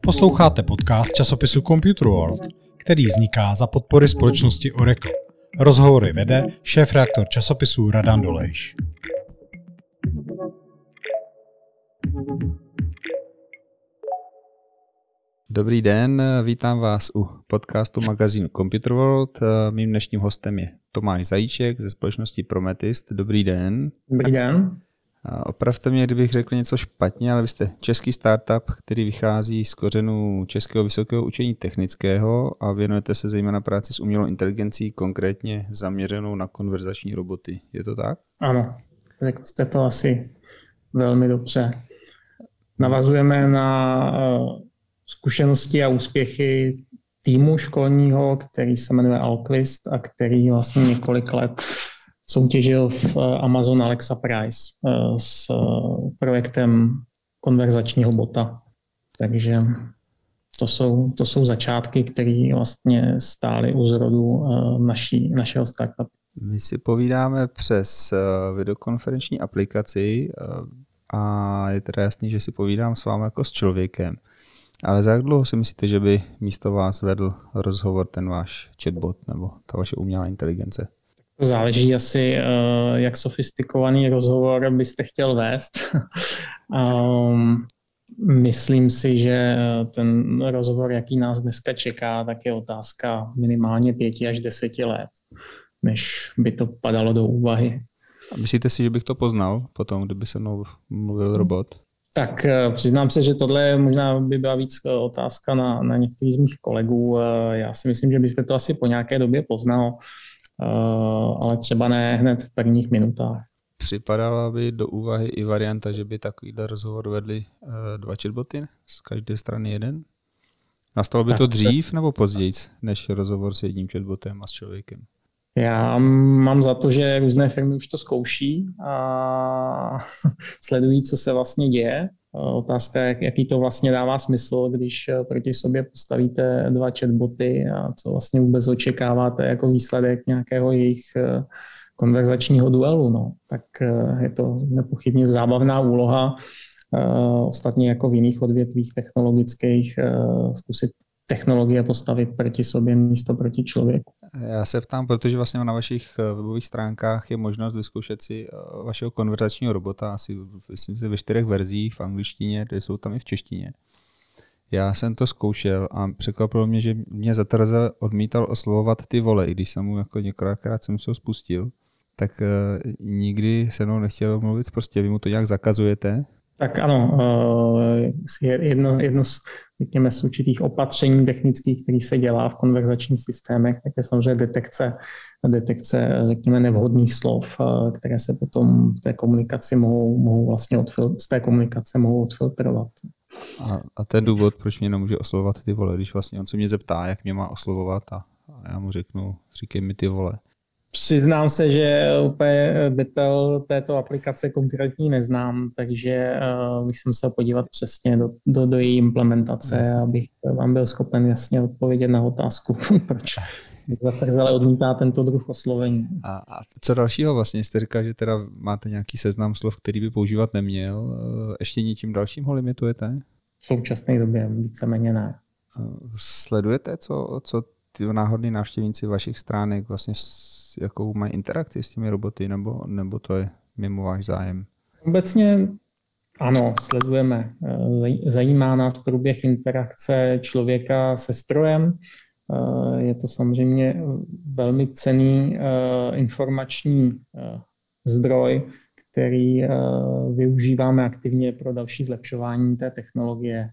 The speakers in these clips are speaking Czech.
Posloucháte podcast časopisu Computer World, který vzniká za podpory společnosti Oracle. Rozhovory vede šéf-reaktor časopisu Radan Dolejš. Dobrý den, vítám vás u podcastu magazínu Computer World. Mým dnešním hostem je Tomáš Zajíček ze společnosti Prometist. Dobrý den. Dobrý den. Opravte mě, kdybych řekl něco špatně, ale vy jste český startup, který vychází z kořenů Českého vysokého učení technického a věnujete se zejména práci s umělou inteligencí, konkrétně zaměřenou na konverzační roboty. Je to tak? Ano, řekl jste to asi velmi dobře. Navazujeme na eh, zkušenosti a úspěchy týmu školního, který se jmenuje Alquist a který vlastně několik let soutěžil v eh, Amazon Alexa Prize eh, s eh, projektem konverzačního bota. Takže to jsou, to jsou začátky, které vlastně stály u zrodu naší, našeho startupu. My si povídáme přes videokonferenční aplikaci a je teda jasný, že si povídám s vámi jako s člověkem. Ale za jak dlouho si myslíte, že by místo vás vedl rozhovor ten váš chatbot nebo ta vaše umělá inteligence? To záleží asi, eh, jak sofistikovaný rozhovor byste chtěl vést. um, myslím si, že ten rozhovor, jaký nás dneska čeká, tak je otázka minimálně pěti až deseti let, než by to padalo do úvahy. A myslíte si, že bych to poznal potom, kdyby se mnou mluvil robot? Tak eh, přiznám se, že tohle možná by byla víc eh, otázka na, na některý z mých kolegů. Já si myslím, že byste to asi po nějaké době poznal. Eh, ale třeba ne hned v prvních minutách. Připadala by do úvahy i varianta, že by takovýhle rozhovor vedli eh, dva chatboty, z každé strany jeden? Nastalo by tak to dřív nebo později, než rozhovor s jedním chatbotem a s člověkem? Já mám za to, že různé firmy už to zkouší a sledují, co se vlastně děje. Otázka, jak, jaký to vlastně dává smysl, když eh, proti sobě postavíte dva chatboty a co vlastně vůbec očekáváte jako výsledek nějakého jejich eh, konverzačního duelu. No. Tak eh, je to nepochybně zábavná úloha. Ostatně jako v jiných odvětvích technologických zkusit technologie postavit proti sobě místo proti člověku. Já se ptám, protože vlastně na vašich eh, webových stránkách je možnost vyzkoušet si eh, vašeho konverzačního robota asi myslím, ve čtyřech verzích v angličtině, kde jsou tam i v češtině. Já jsem to zkoušel a překvapilo mě, že mě zatrze odmítal oslovovat ty vole, i když jsem mu jako několikrát jsem se ho spustil, tak uh, nikdy se mnou nechtěl mluvit prostě, vy mu to nějak zakazujete, tak ano, eh, jedno, jedno z, řekněme, z určitých opatření technických, který se dělá v konverzačních systémech, tak je samozřejmě detekce, detekce řekněme, nevhodných slov, eh, které se potom v té komunikaci mohou, mohou vlastně odfil, z té komunikace mohou odfiltrovat. A, a ten důvod, proč mě nemůže oslovovat ty vole, když vlastně on se mě zeptá, jak mě má oslovovat a, a já mu řeknu, říkej mi ty vole. Přiznám se, že úplně detail této aplikace konkrétní neznám, takže uh, bych se musel podívat přesně do, do, do její implementace, Jasně. abych vám byl schopen jasně odpovědět na otázku, proč zatrzele odmítá tento druh oslovení. A, a co dalšího vlastně? Jste říkal, že teda máte nějaký seznam slov, který by používat neměl. Eh, ještě něčím dalším ho limitujete? V současné době víceméně ne. Eh, sledujete, co, co ty náhodní návštěvníci vašich stránek vlastně jakou mají interakci s těmi roboty, nebo, nebo to je mimo váš zájem? Obecně ano, sledujeme. Zajímá nás průběh interakce člověka se strojem. Je to samozřejmě velmi cený eh, informační eh, zdroj, který eh, využíváme aktivně pro další zlepšování té technologie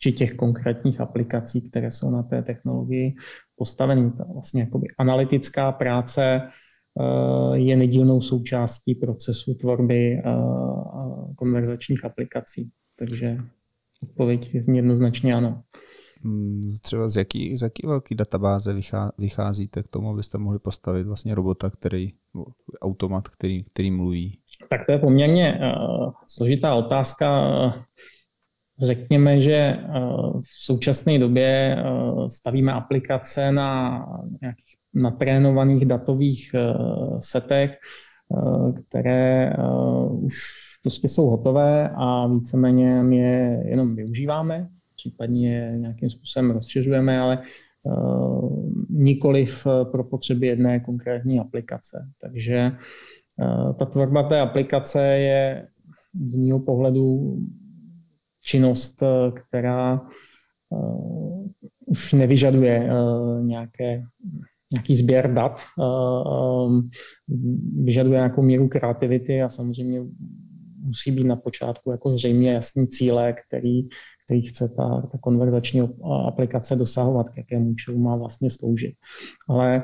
či těch konkrétních aplikací, které jsou na té technologii postavený. Ta vlastně jakoby analytická práce eh, je nedílnou součástí procesu tvorby eh, konverzačních aplikací. Takže odpověď zní jednoznačně ano. Hmm, třeba z jaký, z jaký velký databáze vycházíte k tomu, abyste mohli postavit vlastně robota, který, automat, který, který mluví? Tak to je poměrně uh, složitá otázka. Řekněme, že eh, v současné době eh, stavíme aplikace na nějakých natrénovaných datových eh, setech. které už prostě jsou hotové a víceméně my je jenom využíváme, případně nějakým způsobem rozšiřujeme, ale nikoliv pro potřeby jedné konkrétní aplikace. Takže ta tvorba té aplikace je z mého pohledu činnost, která už nevyžaduje nějaké, nějaký sběr dat, vyžaduje nějakou míru kreativity a samozřejmě musí být na počátku jako zřejmě jasný cíle, který, který chce ta, ta konverzační aplikace dosahovat, k jakému účelu má vlastně sloužit. Ale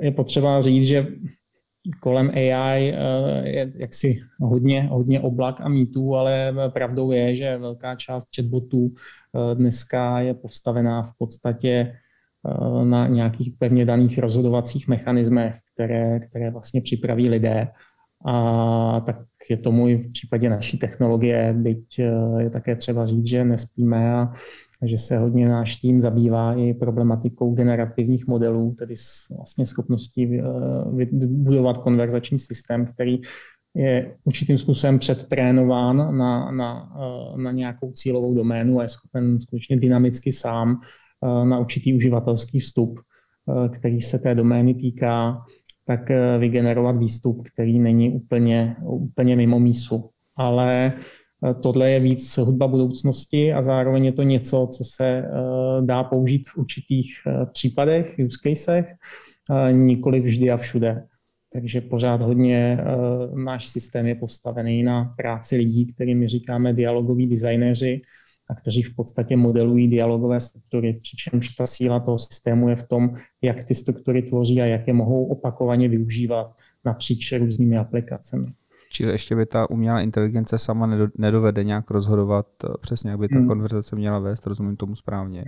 je potřeba říct, že kolem AI eh, je jaksi hodně, hodně oblak a mýtů, ale pravdou je, že velká část chatbotů eh, dneska je postavená v podstatě eh, na nějakých pevně daných rozhodovacích mechanismech, které, které vlastně připraví lidé. A tak je tomu i v případě naší technologie, byť je také třeba říct, že nespíme a že se hodně náš tým zabývá i problematikou generativních modelů, tedy vlastně schopností vybudovat konverzační systém, který je určitým způsobem předtrénován na, na, eh, na nějakou cílovou doménu a je schopen skutečně dynamicky sám eh, na určitý uživatelský vstup, eh, který se té domény týká, tak vygenerovat výstup, který není úplně, úplně mimo mísu. Ale Eh, tohle je víc hudba budoucnosti a zároveň je to něco, co se eh, dá použít v určitých eh, případech, use casech, nikoli vždy a všude. Takže pořád hodně náš systém je postavený na práci lidí, kterými říkáme dialogoví designéři, a kteří v podstatě modelují dialogové struktury, přičemž ta síla toho systému je v tom, jak ty struktury tvoří a jak je mohou opakovaně využívat napříč různými aplikacemi. Čili ještě by ta umělá inteligence sama nedovede nějak rozhodovat eh, přesně, jak by ta hmm. konverzace měla vést, rozumím tomu správně.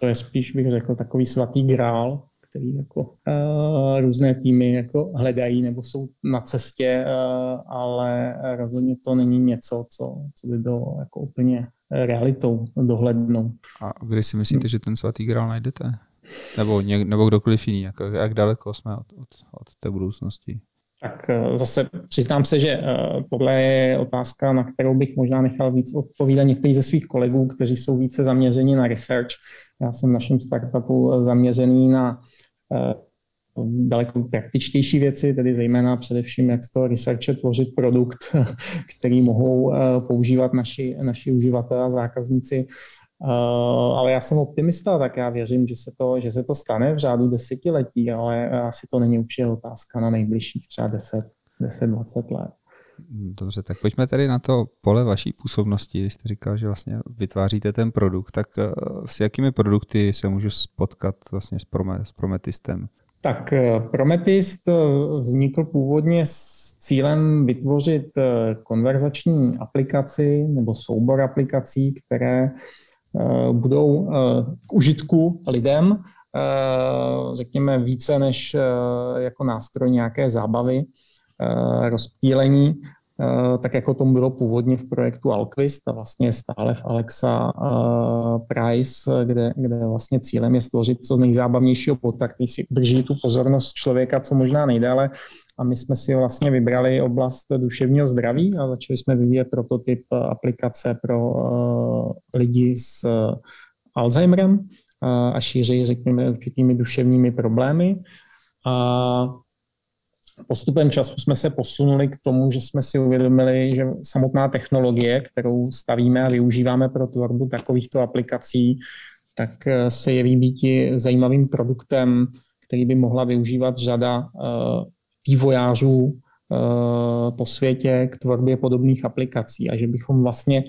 To je spíš, bych řekl, takový svatý grál, který jako uh, různé týmy jako hledají nebo jsou na cestě, uh, ale rozhodně to není něco, co, co by bylo jako úplně realitou dohlednou. A kdy si myslíte, hmm. že ten svatý grál najdete? Nebo, něk, nebo kdokoliv jiný, jak, jak daleko jsme od, od, od té budoucnosti? Tak eh, zase přiznám se, že eh, tohle je otázka, na kterou bych možná nechal víc odpovídat některých ze svých kolegů, kteří jsou více zaměřeni na research. Já jsem v našem startupu zaměřený na eh, daleko praktičtější věci, tedy zejména především, jak z toho researche tvořit produkt, který mohou používat naši, naši uživatelé a zákazníci ale já jsem optimista, tak já věřím, že se to, že se to stane v řádu desetiletí, ale asi to není určitě otázka na nejbližších třeba 10, 10 20 let. Dobře, tak pojďme tedy na to pole vaší působnosti. Když jste říkal, že vlastně vytváříte ten produkt, tak uh, s jakými produkty se můžu spotkat vlastně s, Prome, s Prometistem? Tak uh, Prometist vznikl původně s cílem vytvořit konverzační aplikaci nebo soubor aplikací, které Eh, budou eh, k užitku lidem, eh, řekněme více než jako nástroj nějaké zábavy, rozptýlení, tak jako tomu bylo původně v projektu Alquist a vlastně stále v Alexa Price, kde, kde vlastně cílem je stvořit co nejzábavnějšího bota, který si drží tu pozornost člověka co možná nejdéle a my jsme si vlastně vybrali oblast duševního zdraví a začali jsme vyvíjet prototyp aplikace pro uh, lidi s uh, Alzheimerem a šíří, řekněme, určitými duševními problémy. A postupem času jsme se posunuli k tomu, že jsme si uvědomili, že samotná technologie, kterou stavíme a využíváme pro tvorbu takovýchto aplikací, tak se jeví být zajímavým produktem, který by mohla využívat řada vývojářů eh, po světě k tvorbě podobných aplikací a že bychom vlastně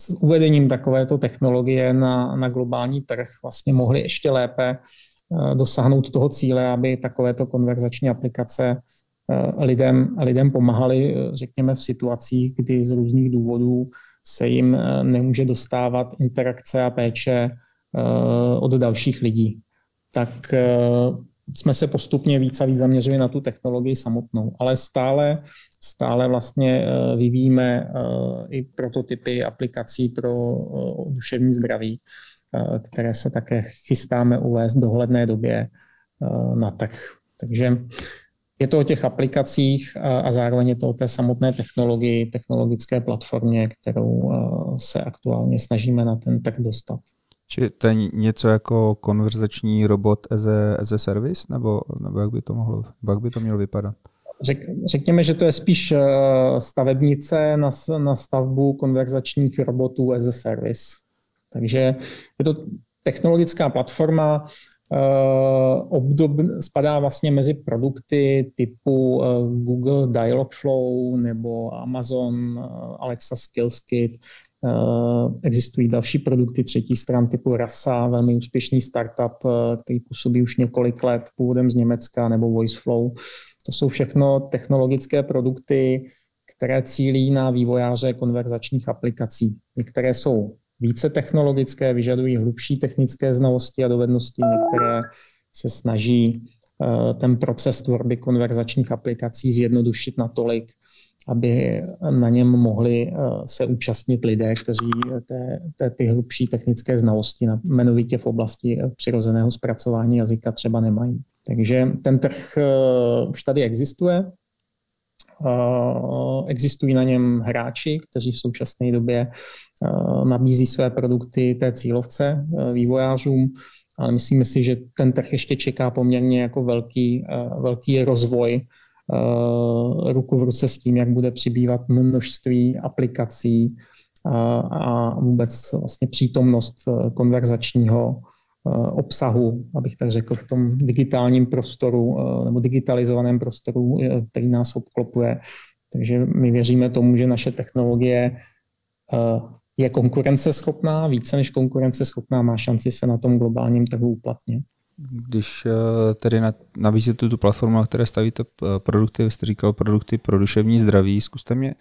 s uvedením takovéto technologie na, na globální trh vlastně mohli ještě lépe eh, dosáhnout toho cíle, aby takovéto konverzační aplikace eh, lidem, lidem pomáhaly, řekněme, v situacích, kdy z různých důvodů se jim nemůže dostávat interakce a péče od dalších lidí. Tak jsme se postupně víc a víc zaměřili na tu technologii samotnou, ale stále, stále vlastně eh, vyvíjíme eh, i prototypy aplikací pro eh, duševní zdraví, které se také chystáme uvést v dohledné době na trh. Takže je to o těch aplikacích a zároveň je to o té samotné technologii, technologické platformě, kterou se aktuálně snažíme na ten trh dostat. Či to je něco jako konverzační robot as a, as a service, nebo, nebo jak, by to mohlo, jak by to mělo vypadat? Řek, řekněme, že to je spíš stavebnice na, na stavbu konverzačních robotů as a service. Takže je to technologická platforma, Uh, obdob, spadá vlastně mezi produkty typu uh, Google Dialogflow nebo Amazon Alexa Skillskit. Existují další produkty třetí stran typu Rasa, velmi úspěšný startup, který působí už několik let původem z Německa, nebo VoiceFlow. To jsou všechno technologické produkty, které cílí na vývojáře konverzačních aplikací. Některé jsou více technologické, vyžadují hlubší technické znalosti a dovednosti, některé se snaží eh, ten proces tvorby konverzačních aplikací zjednodušit natolik, aby na něm mohli eh, se účastnit lidé, kteří té, té, ty hlubší technické znalosti, jmenovitě v oblasti eh, přirozeného zpracování jazyka třeba nemají. Takže ten trh už tady existuje, Existují na něm hráči, kteří v současné době nabízí své produkty té cílovce vývojářům, ale myslíme si, že ten trh ještě čeká poměrně jako velký, velký rozvoj ruku v ruce s tím, jak bude přibývat množství aplikací a vůbec vlastně přítomnost konverzačního Eh, obsahu, abych tak řekl, v tom digitálním prostoru eh, nebo digitalizovaném prostoru, eh, který nás obklopuje. Takže my věříme tomu, že naše technologie je konkurenceschopná, více než konkurenceschopná, má šanci se na tom globálním trhu uplatnit. Když tedy nabízíte tu platformu, na které stavíte produkty, vy jste říkal produkty pro duševní zdraví, zkuste mě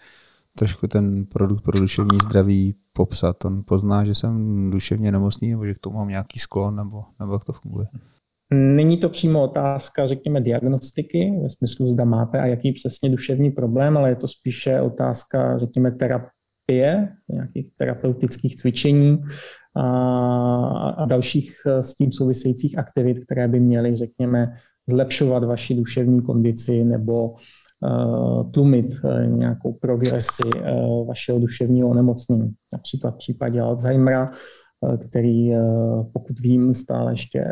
trošku ten produkt pro duševní zdraví popsat. On pozná, že jsem duševně nemocný, nebo že k tomu mám nějaký sklon, nebo, nebo jak to funguje? Není to přímo otázka, řekněme, diagnostiky, ve smyslu, zda máte a jaký přesně duševní problém, ale je to spíše otázka, řekněme, terapie, nějakých terapeutických cvičení a, dalších s tím souvisejících aktivit, které by měly, řekněme, zlepšovat vaši duševní kondici nebo Eh, tlumit eh, nějakou progresi eh, vašeho duševního onemocnění. Například v případě Alzheimera, který, pokud vím, stále ještě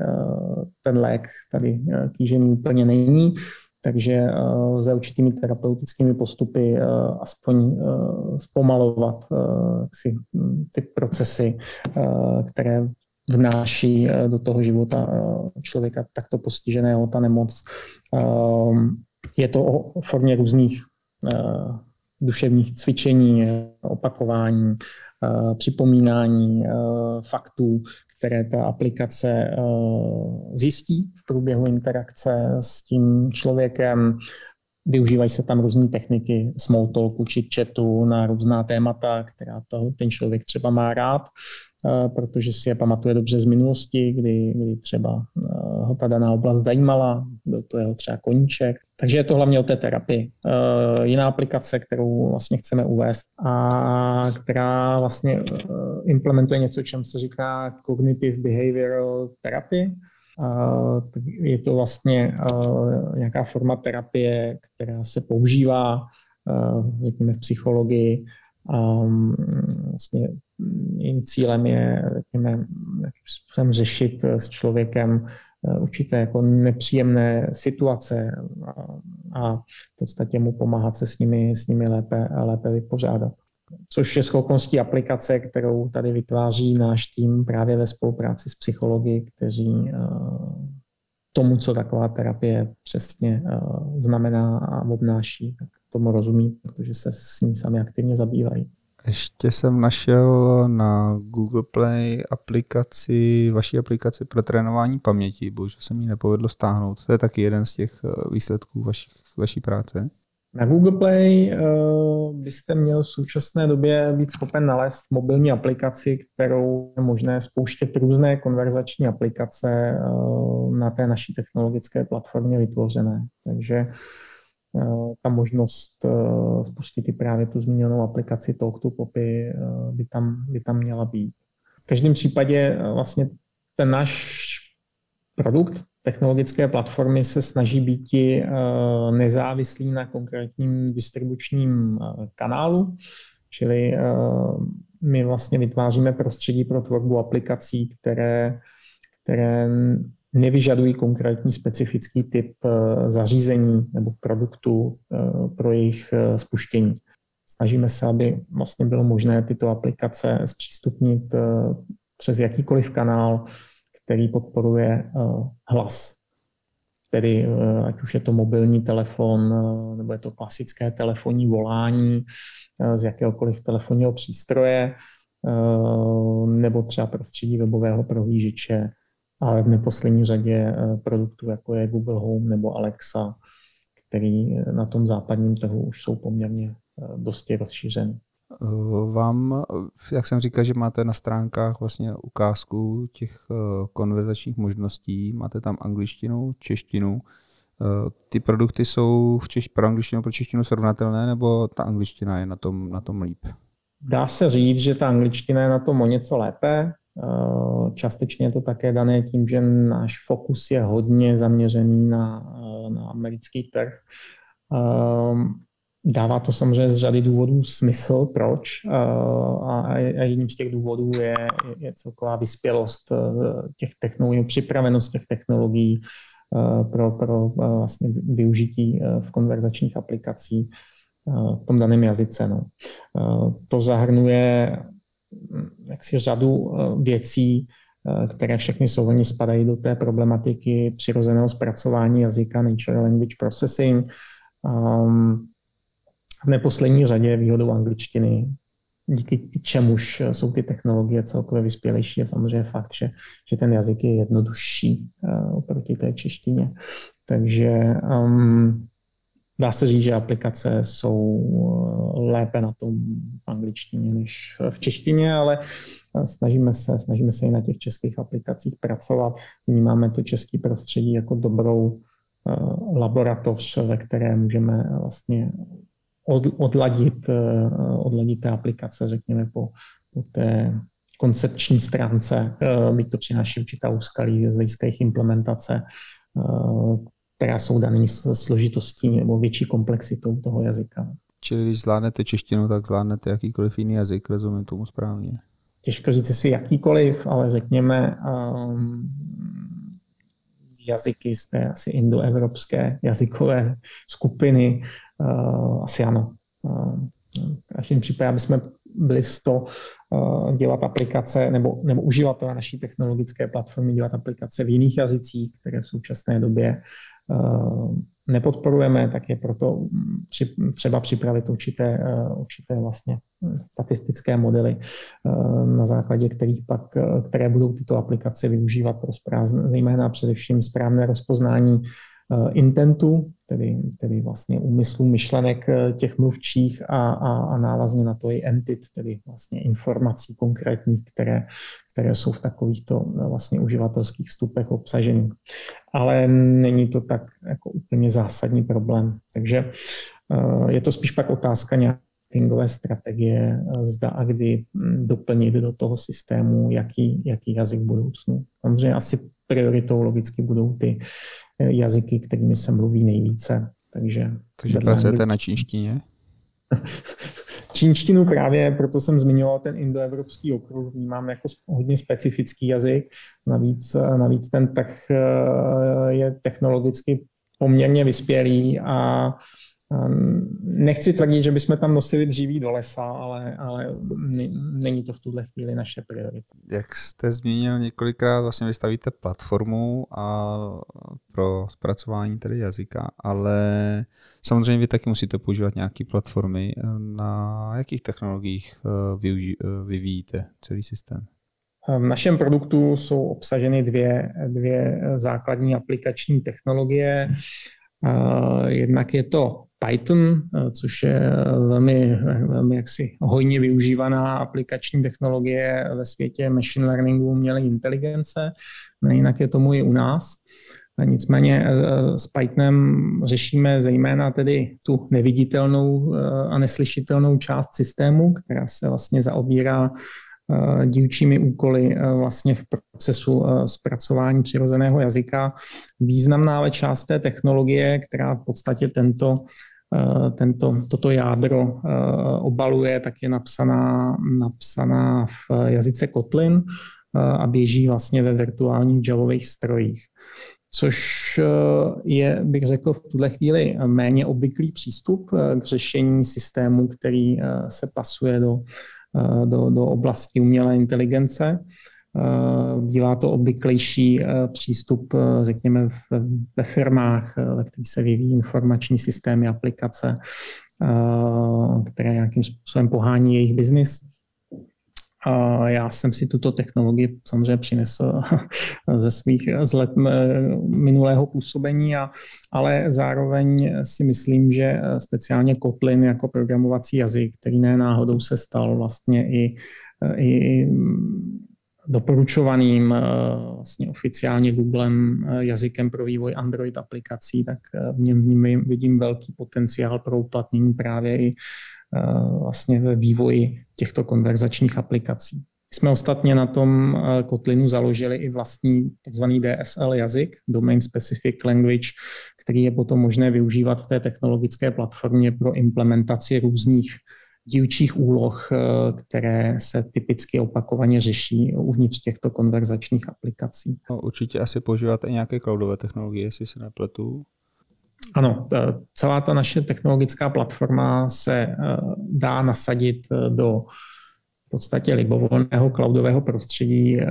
ten lék tady kýžený úplně není, takže za určitými terapeutickými postupy aspoň zpomalovat si hm, ty procesy, které vnáší do toho života člověka takto postiženého ta nemoc. Je to o formě různých duševních cvičení, opakování, připomínání faktů, které ta aplikace zjistí v průběhu interakce s tím člověkem. Využívají se tam různé techniky small talku či chatu na různá témata, která to, ten člověk třeba má rád. Eh, protože si je pamatuje dobře z minulosti, kdy, kdy třeba eh, ho ta daná oblast zajímala, byl to jeho třeba koníček. Takže je to hlavně o té terapii. Eh, jiná aplikace, kterou vlastně chceme uvést a která vlastně implementuje něco, čem se říká Cognitive Behavioral Therapy. Je to vlastně nějaká forma terapie, která se používá řekněme v psychologii a mm, vlastně jejím cílem je, řekněme, jakým způsobem řešit s člověkem eh, určité jako nepříjemné situace a, v podstatě mu pomáhat se s nimi, s nimi lépe, lépe vypořádat. Což je schopností aplikace, kterou tady vytváří náš tým právě ve spolupráci s psychologi, kteří uh, tomu, co taková terapie přesně znamená a obnáší, tak tomu rozumí, protože se s ní sami aktivně zabývají. Ještě jsem našel na Google Play aplikaci, vaší aplikaci pro trénování paměti, bohužel se mi nepovedlo stáhnout. To je taky jeden z těch eh, výsledků vaší, vaší práce. Na Google Play uh, byste měl v současné době být schopen nalézt mobilní aplikaci, kterou je možné spouštět různé konverzační aplikace uh, na té naší technologické platformě vytvořené. Takže Eh, ta možnost eh, spustit i právě tu zmíněnou aplikaci Talk to Poppy eh, by tam, by tam měla být. V každém případě vlastně ten náš produkt, technologické platformy se snaží být nezávislí na konkrétním distribučním kanálu, čili my vlastně vytváříme prostředí pro tvorbu aplikací, které, které nevyžadují konkrétní specifický typ zařízení nebo produktu pro jejich spuštění. Snažíme se, aby vlastně bylo možné tyto aplikace zpřístupnit přes jakýkoliv kanál, který podporuje hlas. Tedy ať už je to mobilní telefon, nebo je to klasické telefonní volání z jakéhokoliv telefonního přístroje, nebo třeba prostředí webového prohlížeče, ale v neposlední řadě produktů, jako je Google Home nebo Alexa, který na tom západním trhu už jsou poměrně dosti rozšířený. Vám, jak jsem říkal, že máte na stránkách vlastně ukázku těch eh, konverzačních možností, máte tam angličtinu, češtinu. Eh, ty produkty jsou v češ, pro angličtinu pro češtinu srovnatelné, nebo ta angličtina je na tom, na tom líp? Dá se říct, že ta angličtina je na tom o něco lépe. Eh, částečně je to také dané tím, že náš fokus je hodně zaměřený na, na americký trh. Dává to samozřejmě z řady důvodů smysl, proč. A jedním z těch důvodů je, je celková vyspělost těch technologií, připravenost těch technologií pro, pro vlastně využití v konverzačních aplikacích v tom daném jazyce. No. To zahrnuje jaksi řadu věcí, které všechny souhrně spadají do té problematiky přirozeného zpracování jazyka, natural language processing, um, v neposlední řadě výhodou angličtiny, díky čemuž jsou ty technologie celkově vyspělejší, je samozřejmě fakt, že, že ten jazyk je jednodušší uh, oproti té češtině. Takže um, dá se říct, že aplikace jsou eh, lépe na tom v angličtině než v češtině, ale snažíme se, snažíme se i na těch českých aplikacích pracovat. Vnímáme to české prostředí jako dobrou uh, laboratoř, ve které můžeme vlastně od, odladit, eh, odladit té aplikace, řekněme, po, po té koncepční stránce, eh, to přináší určitá úskalí z hlediska implementace, eh, která jsou dané složitostí nebo větší komplexitou toho jazyka. Čili když zvládnete češtinu, tak zvládnete jakýkoliv jiný jazyk, rozumím tomu správně. Těžko říct si jakýkoliv, ale řekněme um, jazyky z té asi indoevropské jazykové skupiny Uh, asi ano. Uh, v každém případě, aby jsme byli z to uh, dělat aplikace nebo, nebo uživatelé naší technologické platformy dělat aplikace v jiných jazycích, které v současné době nepodporujeme, tak je proto při, třeba připravit určité, určité vlastně statistické modely, na základě kterých pak, které budou tyto aplikace využívat pro správ, zejména především správné rozpoznání Eh, intentu, tedy, tedy vlastně úmyslu myšlenek eh, těch mluvčích a, a, a návazně na to i entit, tedy vlastně informací konkrétních, které, které jsou v takovýchto eh, vlastně uživatelských vstupech obsaženy. Ale není to tak jako úplně zásadní problém. Takže je to spíš pak otázka marketingové strategie, zda a kdy hm, doplnit do toho systému, jaký, jaký jazyk budoucnu. Samozřejmě asi prioritou logicky budou ty jazyky, kterými se mluví nejvíce. Takže, Takže pracujete na čínštině? Čínštinu právě, proto jsem zmiňoval ten indoevropský okruh, vnímám jako hodně specifický jazyk. Navíc, navíc ten trh eh, je technologicky poměrně vyspělý a Nechci tvrdit, že bychom tam nosili dříví do lesa, ale, ale není to v tuhle chvíli naše priorita. Jak jste zmínil několikrát, vlastně vystavíte platformu a pro zpracování tedy jazyka, ale samozřejmě vy taky musíte používat nějaké platformy. Na jakých technologiích eh, využi- eh, vyvíjíte celý systém? V našem produktu jsou obsaženy dvě, dvě základní aplikační technologie. Eh, jednak je to Python, eh, což je velmi, velmi jaksi hojně využívaná aplikační technologie ve světě machine learningu, umělé inteligence. Jinak je tomu i u nás. Nicméně eh, s Pythonem řešíme zejména tedy tu neviditelnou a neslyšitelnou část systému, která se vlastně zaobírá dílčími úkoly vlastně v procesu zpracování přirozeného jazyka. Významná ale část té technologie, která v podstatě tento tento, toto jádro obaluje, tak je napsaná, napsaná v jazyce Kotlin a běží vlastně ve virtuálních javových strojích což eh, je, bych řekl, v tuhle chvíli méně obvyklý přístup eh, k řešení systému, který eh, se pasuje do, do, do oblasti umělé inteligence. Bývá to obvyklejší přístup, řekněme, ve firmách, ve kterých se vyvíjí informační systémy, aplikace, které nějakým způsobem pohání jejich biznis. Já jsem si tuto technologii samozřejmě přinesl ze svých z let minulého působení, a, ale zároveň si myslím, že speciálně Kotlin jako programovací jazyk, který ne náhodou se stal vlastně i, i doporučovaným vlastně oficiálně Googlem jazykem pro vývoj Android aplikací, tak v něm vidím velký potenciál pro uplatnění právě i Eh, vlastně ve vývoji těchto konverzačních aplikací. Jsme ostatně na tom eh, Kotlinu založili i vlastní tzv. DSL jazyk, Domain Specific Language, který je potom možné využívat v té technologické platformě pro implementaci různých dílčích úloh, eh, které se typicky opakovaně řeší uvnitř těchto konverzačních aplikací. No, určitě asi používáte nějaké cloudové technologie, jestli se nepletu. Ano, celá ta naše technologická platforma se eh, dá nasadit eh, do v podstatě libovolného cloudového prostředí eh,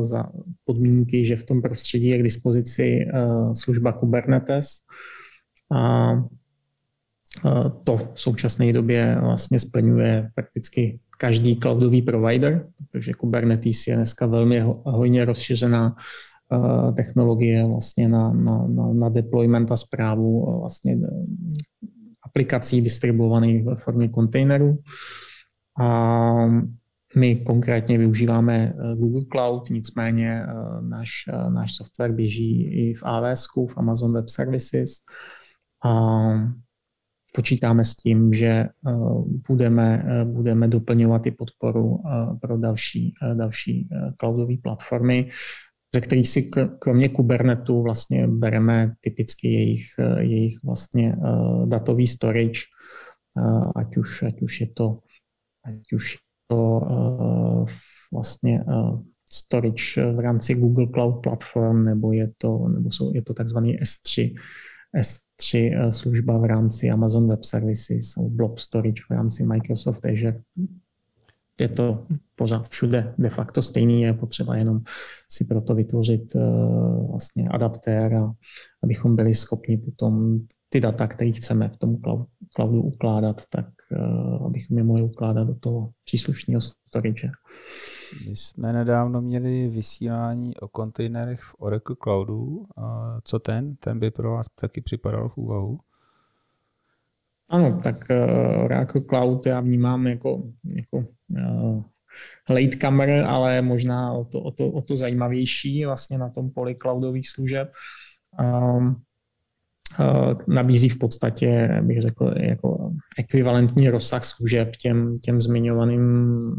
za podmínky, že v tom prostředí je k dispozici služba Kubernetes. A to v současné době vlastně splňuje prakticky každý cloudový provider, protože Kubernetes je dneska velmi hojně rozšířená Eh, technologie vlastně na, na, na, na deployment a zprávu eh, vlastně eh, aplikací distribuovaných ve formě kontejnerů. A my konkrétně využíváme Google Cloud, nicméně náš, náš software běží i v AWS, v Amazon Web Services. A počítáme s tím, že budeme, budeme doplňovat i podporu pro další, další cloudové platformy ze kterých si kromě Kubernetu vlastně bereme typicky jejich, jejich vlastně datový storage, ať, už, ať už je to, ať už je to vlastně storage v rámci Google Cloud Platform, nebo je to, nebo jsou, je to takzvaný S3, S3 služba v rámci Amazon Web Services, Blob Storage v rámci Microsoft Azure je to pořád všude de facto stejný, je potřeba jenom si proto vytvořit uh, vlastně adaptér, a abychom byli schopni potom ty data, které chceme v tom cloudu ukládat, tak uh, abychom je mohli ukládat do toho příslušného storage. My jsme nedávno měli vysílání o kontejnerech v Oracle Cloudu. Co ten? Ten by pro vás taky připadal v úvahu? Ano, tak uh, Oracle Cloud já vnímám jako, jako latecomer, ale možná o to, o, to, o to zajímavější vlastně na tom poli cloudových služeb. Um, nabízí v podstatě, bych řekl, jako ekvivalentní rozsah služeb těm, těm zmiňovaným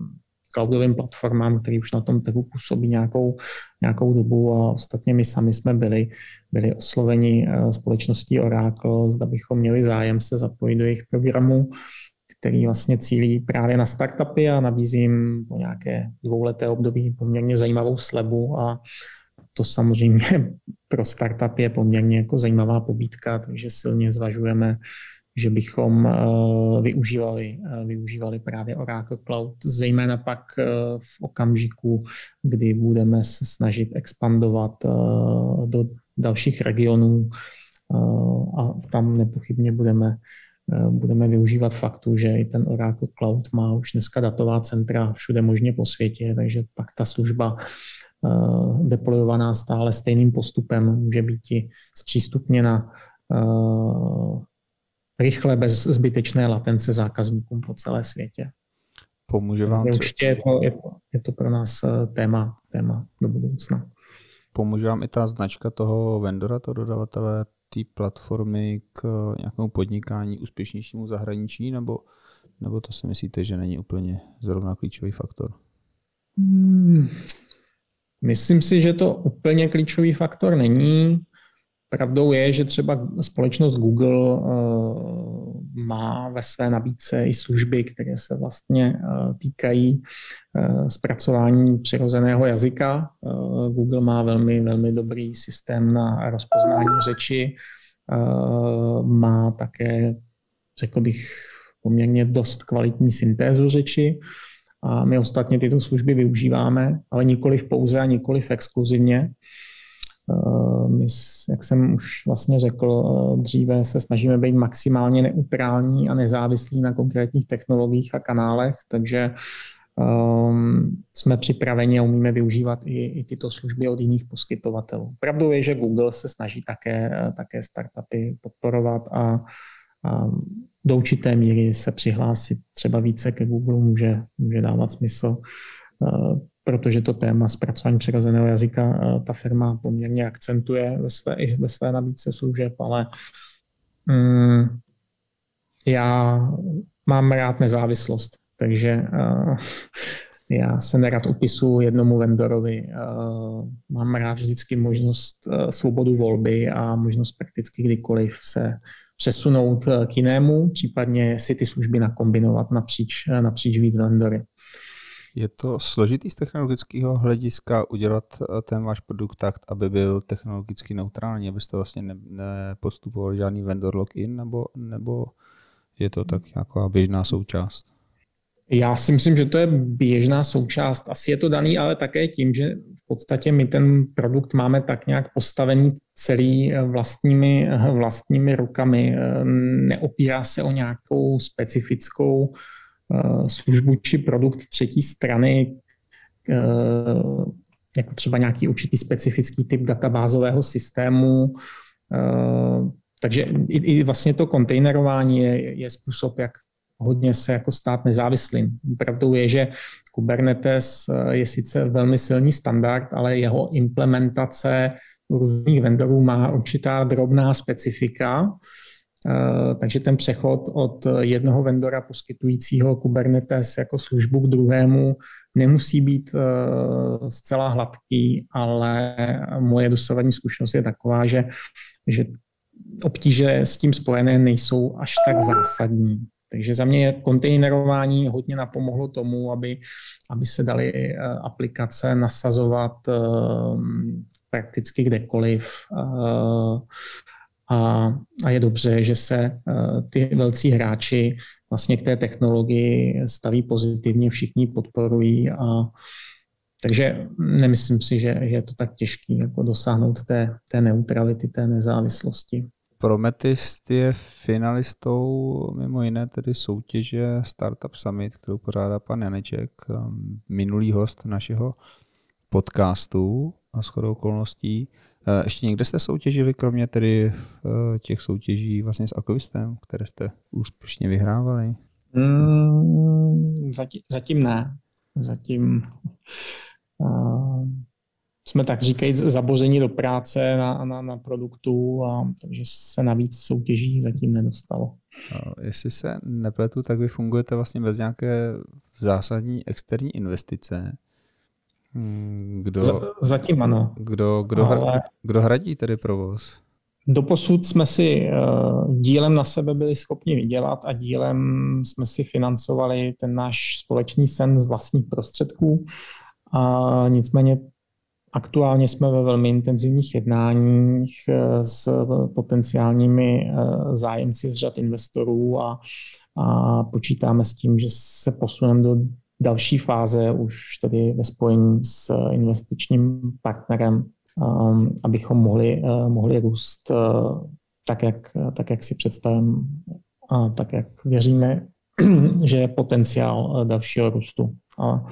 cloudovým platformám, který už na tom trhu působí nějakou, nějakou dobu a ostatně my sami jsme byli, byli osloveni eh, společností Oracle, zda bychom měli zájem se zapojit do jejich programu, který vlastně cílí právě na startupy a nabízí jim po nějaké dvouleté období poměrně zajímavou slebu a to samozřejmě pro startup je poměrně jako zajímavá pobídka, takže silně zvažujeme že bychom eh, využívali, eh, využívali právě Oracle Cloud, zejména pak eh, v okamžiku, kdy budeme se snažit expandovat do dalších regionů a tam nepochybně budeme, budeme využívat faktu, že i ten Oracle Cloud má už dneska datová centra všude možně po světě, takže pak ta služba deployovaná stále stejným postupem může být i zpřístupněna rychle, bez zbytečné latence zákazníkům po celé světě. Pomůže vám Určitě je to, je, to, je to pro nás eh, téma, téma do budoucna. Pomůže vám i ta značka toho vendora, toho dodavatele, té platformy k eh, nějakému podnikání úspěšnějšímu zahraničí, nebo, nebo to si myslíte, že není úplně zrovna klíčový faktor? Hmm. Myslím si, že to úplně klíčový faktor není. Pravdou je, že třeba společnost Google uh, má ve své nabídce i služby, které se vlastně uh, týkají uh, zpracování přirozeného jazyka. Google má velmi, velmi dobrý systém na rozpoznání řeči. Má také, řekl bych, poměrně dost kvalitní syntézu řeči. A my ostatně tyto služby využíváme, ale nikoli pouze a nikoli exkluzivně. Eh, my, jak jsem už vlastně řekl eh, dříve, se snažíme být maximálně neutrální a nezávislí na konkrétních technologiích a kanálech, takže um, jsme připraveni a umíme využívat i, i tyto služby od jiných poskytovatelů. Pravdou je, že Google se snaží také, také startupy podporovat a, a do určité míry se přihlásit třeba více ke Google může, může dávat smysl, eh, protože to téma zpracování přirozeného jazyka eh, ta firma poměrně akcentuje ve své, ve své nabídce služeb, ale mm, já mám rád nezávislost, takže uh, já se nerad upisu jednomu vendorovi. Uh, mám rád vždycky možnost uh, svobodu volby a možnost prakticky kdykoliv se přesunout k jinému, případně si ty služby nakombinovat napříč, napříč víc vendory. Je to složitý z technologického hlediska udělat eh, ten váš produkt tak, aby byl technologicky neutrální, abyste vlastně ne, nepostupovali žádný vendor login, nebo, nebo je to tak nějaká běžná součást? Já si myslím, že to je běžná součást. Asi je to daný ale také tím, že v podstatě my ten produkt máme tak nějak postavený celý eh, vlastními, eh, vlastními rukami. Neopírá se o nějakou specifickou službu či produkt třetí strany, jako třeba nějaký určitý specifický typ databázového systému. Takže i, i vlastně to kontejnerování je, je způsob, jak hodně se jako stát nezávislým. Pravdou je, že Kubernetes eh, je sice velmi silný standard, ale jeho implementace různých vendorů má určitá drobná specifika, eh, takže ten přechod od jednoho vendora poskytujícího Kubernetes jako službu k druhému nemusí být eh, zcela hladký, ale moje dosavadní zkušenost je taková, že, že obtíže s tím spojené nejsou až tak zásadní. Takže za mě kontejnerování hodně napomohlo tomu, aby, aby se daly eh, aplikace nasazovat eh, prakticky kdekoliv. A, a je dobře, že se ty velcí hráči vlastně k té technologii staví pozitivně, všichni podporují a takže nemyslím si, že, že je to tak těžké jako dosáhnout té, té neutrality, té nezávislosti. Prometist je finalistou mimo jiné tedy soutěže Startup Summit, kterou pořádá pan Janeček, um, minulý host našeho podcastu a shodou okolností. Uh, ještě někde jste soutěžili, kromě tedy uh, těch soutěží vlastně s Akvistem, které jste úspěšně vyhrávali? Mm, zatím, zatím ne. Zatím uh, jsme tak říkajíc zaboření do práce na, na, na produktu, a, takže se navíc soutěží zatím nedostalo. Jestli se nepletu, tak vy fungujete vlastně bez nějaké zásadní externí investice. Kdo, Z, zatím ano. Kdo, kdo, Ale... kdo hradí tedy provoz? Doposud jsme si uh, dílem na sebe byli schopni vydělat a dílem jsme si financovali ten náš společný sen z vlastních prostředků. A nicméně Aktuálně jsme ve velmi intenzivních jednáních eh, s potenciálními eh, zájemci z řad investorů a, a počítáme s tím, že se posuneme do další fáze už tedy ve spojení s investičním partnerem, um, abychom mohli, uh, mohli růst uh, tak, jak, tak, jak si představujeme a tak, jak věříme, že je potenciál dalšího růstu. A,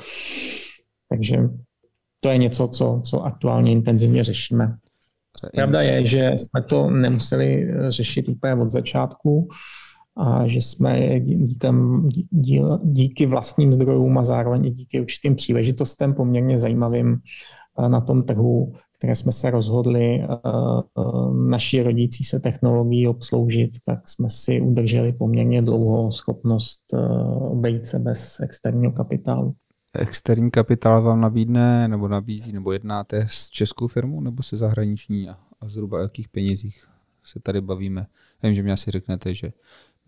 takže to je něco, co, co aktuálně intenzivně řešíme. Pravda je, že jsme to nemuseli řešit úplně od začátku a že jsme díky, díky vlastním zdrojům a zároveň i díky určitým příležitostem poměrně zajímavým eh, na tom trhu, které jsme se rozhodli eh, eh, naší rodící se technologií obsloužit, tak jsme si udrželi poměrně dlouho schopnost obejít se bez externího kapitálu. externí kapitál vám nabídne, nebo nabízí, nebo jednáte s českou firmou, nebo se zahraniční a, a zhruba jakých penězích se tady bavíme? Vím, že mě asi řeknete, že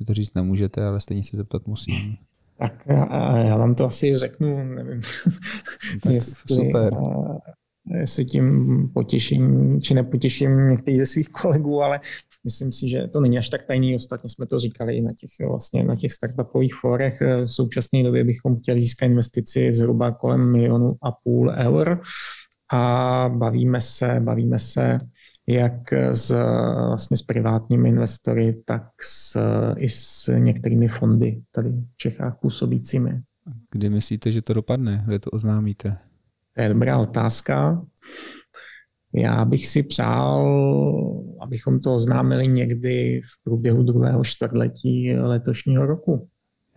mi to říct nemůžete, ale stejně se zeptat musím. Tak já, vám to asi řeknu, nevím, tak jestli, super. jestli tím potěším, či nepotěším některý ze svých kolegů, ale myslím si, že to není až tak tajný. Ostatně jsme to říkali i na těch, vlastně na těch startupových forech. V současné době bychom chtěli získat investici zhruba kolem milionu a půl eur a bavíme se, bavíme se jak s, vlastně s privátními investory, tak s, i s některými fondy tady v Čechách působícími. Kdy myslíte, že to dopadne? Kde to oznámíte? To je dobrá otázka. Já bych si přál, abychom to oznámili někdy v průběhu druhého čtvrtletí letošního roku.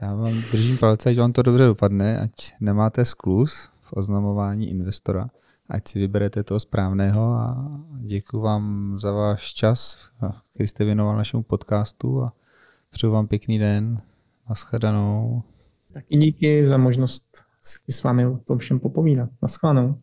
Já vám držím palce, ať vám to dobře dopadne, ať nemáte sklus v oznamování investora ať si vyberete toho správného a děkuji vám za váš čas, který jste věnoval našemu podcastu a přeju vám pěkný den. Naschledanou. Taky díky za možnost s vámi o tom všem popovídat. Naschledanou.